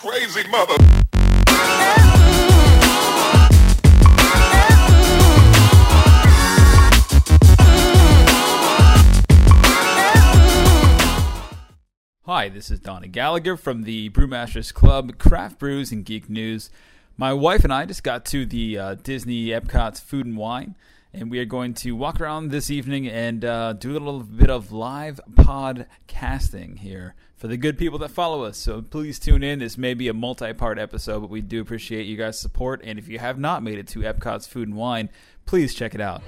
Crazy mother. Hi, this is Donnie Gallagher from the Brewmasters Club, Craft Brews and Geek News. My wife and I just got to the uh, Disney Epcot's Food and Wine, and we are going to walk around this evening and uh, do a little bit of live podcasting here for the good people that follow us. So please tune in. This may be a multi part episode, but we do appreciate you guys' support. And if you have not made it to Epcot's Food and Wine, please check it out.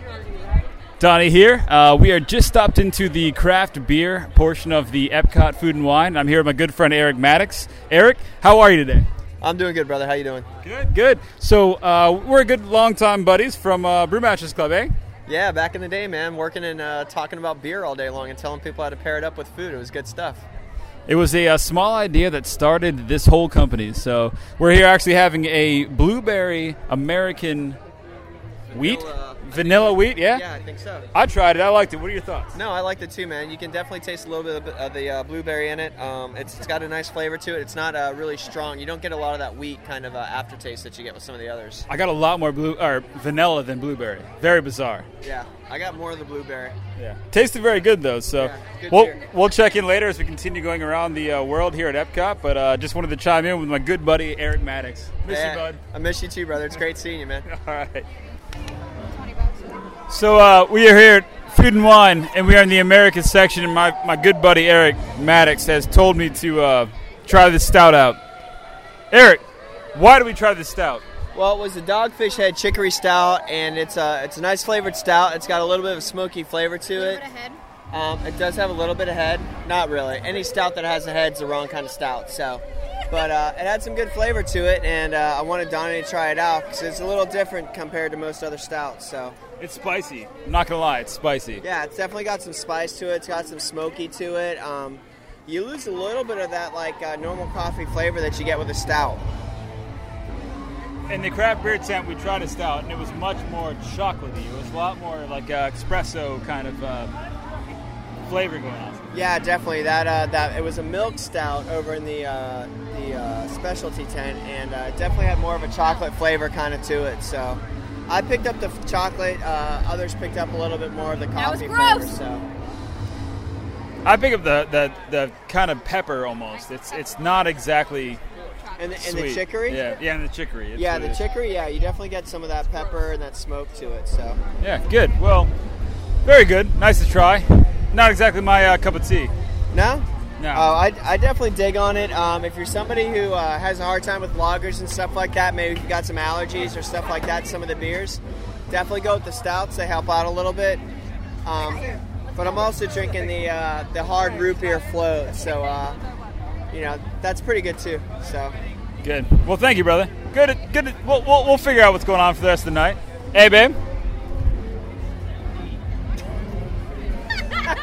Donnie here. Uh, we are just stopped into the craft beer portion of the Epcot Food and Wine. I'm here with my good friend Eric Maddox. Eric, how are you today? I'm doing good, brother. How you doing? Good, good. So uh, we're good longtime buddies from uh, Brewmasters Club, eh? Yeah, back in the day, man, working and uh, talking about beer all day long and telling people how to pair it up with food. It was good stuff. It was a, a small idea that started this whole company. So we're here actually having a blueberry American wheat, Vanilla- vanilla wheat. Yeah? Yeah, I think so. I tried it. I liked it. What are your thoughts? No, I liked it too, man. You can definitely taste a little bit of the- uh, blueberry in it. Um, it's, it's got a nice flavor to it. It's not uh, really strong. You don't get a lot of that wheat kind of uh, aftertaste that you get with some of the others. I got a lot more blue or vanilla than blueberry. Very bizarre. Yeah, I got more of the blueberry. Yeah, tasted very good though. So Yeah, good we'll beer. we'll check in later as we continue going around the uh, world here at Epcot. But uh, just wanted to chime in with my good buddy Eric Maddox. Miss Yeah, you, bud. I miss you too, brother. It's great seeing you, man. All right. So uh, we are here at Food and Wine, and we are in the American section. And my, my good buddy Eric Maddox has told me to uh, try this stout out. Eric, why do we try this stout? Well, it was the Dogfish Head Chicory Stout, and it's a it's a nice flavored stout. It's got a little bit of a smoky flavor to it. Um, it does have a little bit of head. Not really. Any stout that has a head's the wrong kind of stout. So, but uh, it had some good flavor to it, and uh, I wanted Donnie to try it out because it's a little different compared to most other stouts. So, It's spicy. I'm not gonna lie, it's spicy. yeah, it's definitely got some spice to it. It's got some smoky to it. Um, you lose a little bit of that like uh, normal coffee flavor that you get with a stout. In the craft beer tent, we tried a stout, and it was much more chocolatey. It was a lot more like uh, espresso kind of uh, flavor going on. Yeah, definitely. That uh, that it was a milk stout over in the uh, the uh, specialty tent, and uh, it definitely had more of a chocolate flavor kind of to it. So, I picked up the f- chocolate. Uh, others picked up a little bit more of the That was coffee flavor. So, I pick up the, the, the kind of pepper almost. It's it's not exactly and the, and the chicory. Yeah, yeah, and the chicory. It's Yeah, what it the chicory. Yeah, you definitely get some of that pepper and that smoke to it. So, Yeah, good. Well, very good. Nice to try. Not exactly my uh, cup of tea. no. No. Oh, I, I definitely dig on it. Um, if you're somebody who uh, has a hard time with lagers and stuff like that, maybe if you've got some allergies or stuff like that, some of the beers, definitely go with the stouts. They help out a little bit. Um, but I'm also drinking the uh, the hard root beer float, so uh, you know that's pretty good too. So Good. Well, thank you, brother. Good. Good. We'll, we'll, we'll figure out what's going on for the rest of the night. Hey, babe.